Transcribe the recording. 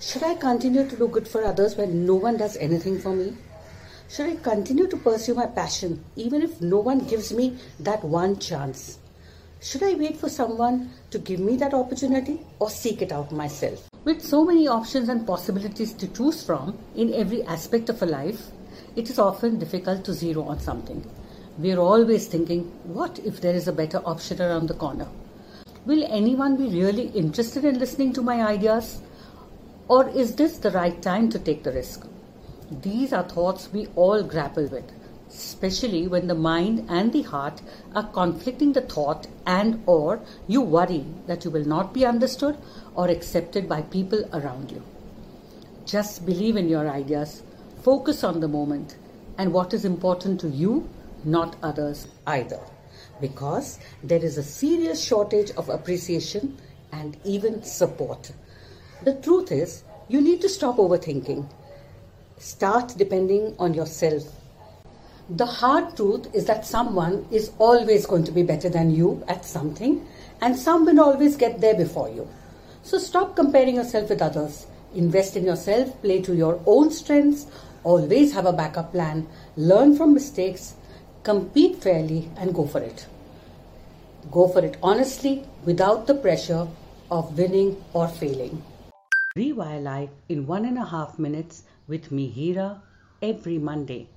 Should I continue to do good for others when no one does anything for me? Should I continue to pursue my passion even if no one gives me that one chance? Should I wait for someone to give me that opportunity or seek it out myself? With so many options and possibilities to choose from in every aspect of a life, it is often difficult to zero on something. We are always thinking, what if there is a better option around the corner? Will anyone be really interested in listening to my ideas? Or is this the right time to take the risk? These are thoughts we all grapple with, especially when the mind and the heart are conflicting the thought and or you worry that you will not be understood or accepted by people around you. Just believe in your ideas, focus on the moment and what is important to you, not others either. Because there is a serious shortage of appreciation and even support. The truth is, you need to stop overthinking. Start depending on yourself. The hard truth is that someone is always going to be better than you at something, and some will always get there before you. So stop comparing yourself with others. Invest in yourself, play to your own strengths, always have a backup plan, learn from mistakes, compete fairly, and go for it. Go for it honestly without the pressure of winning or failing. Rewire Life in one and a half minutes with me, Hira, every Monday.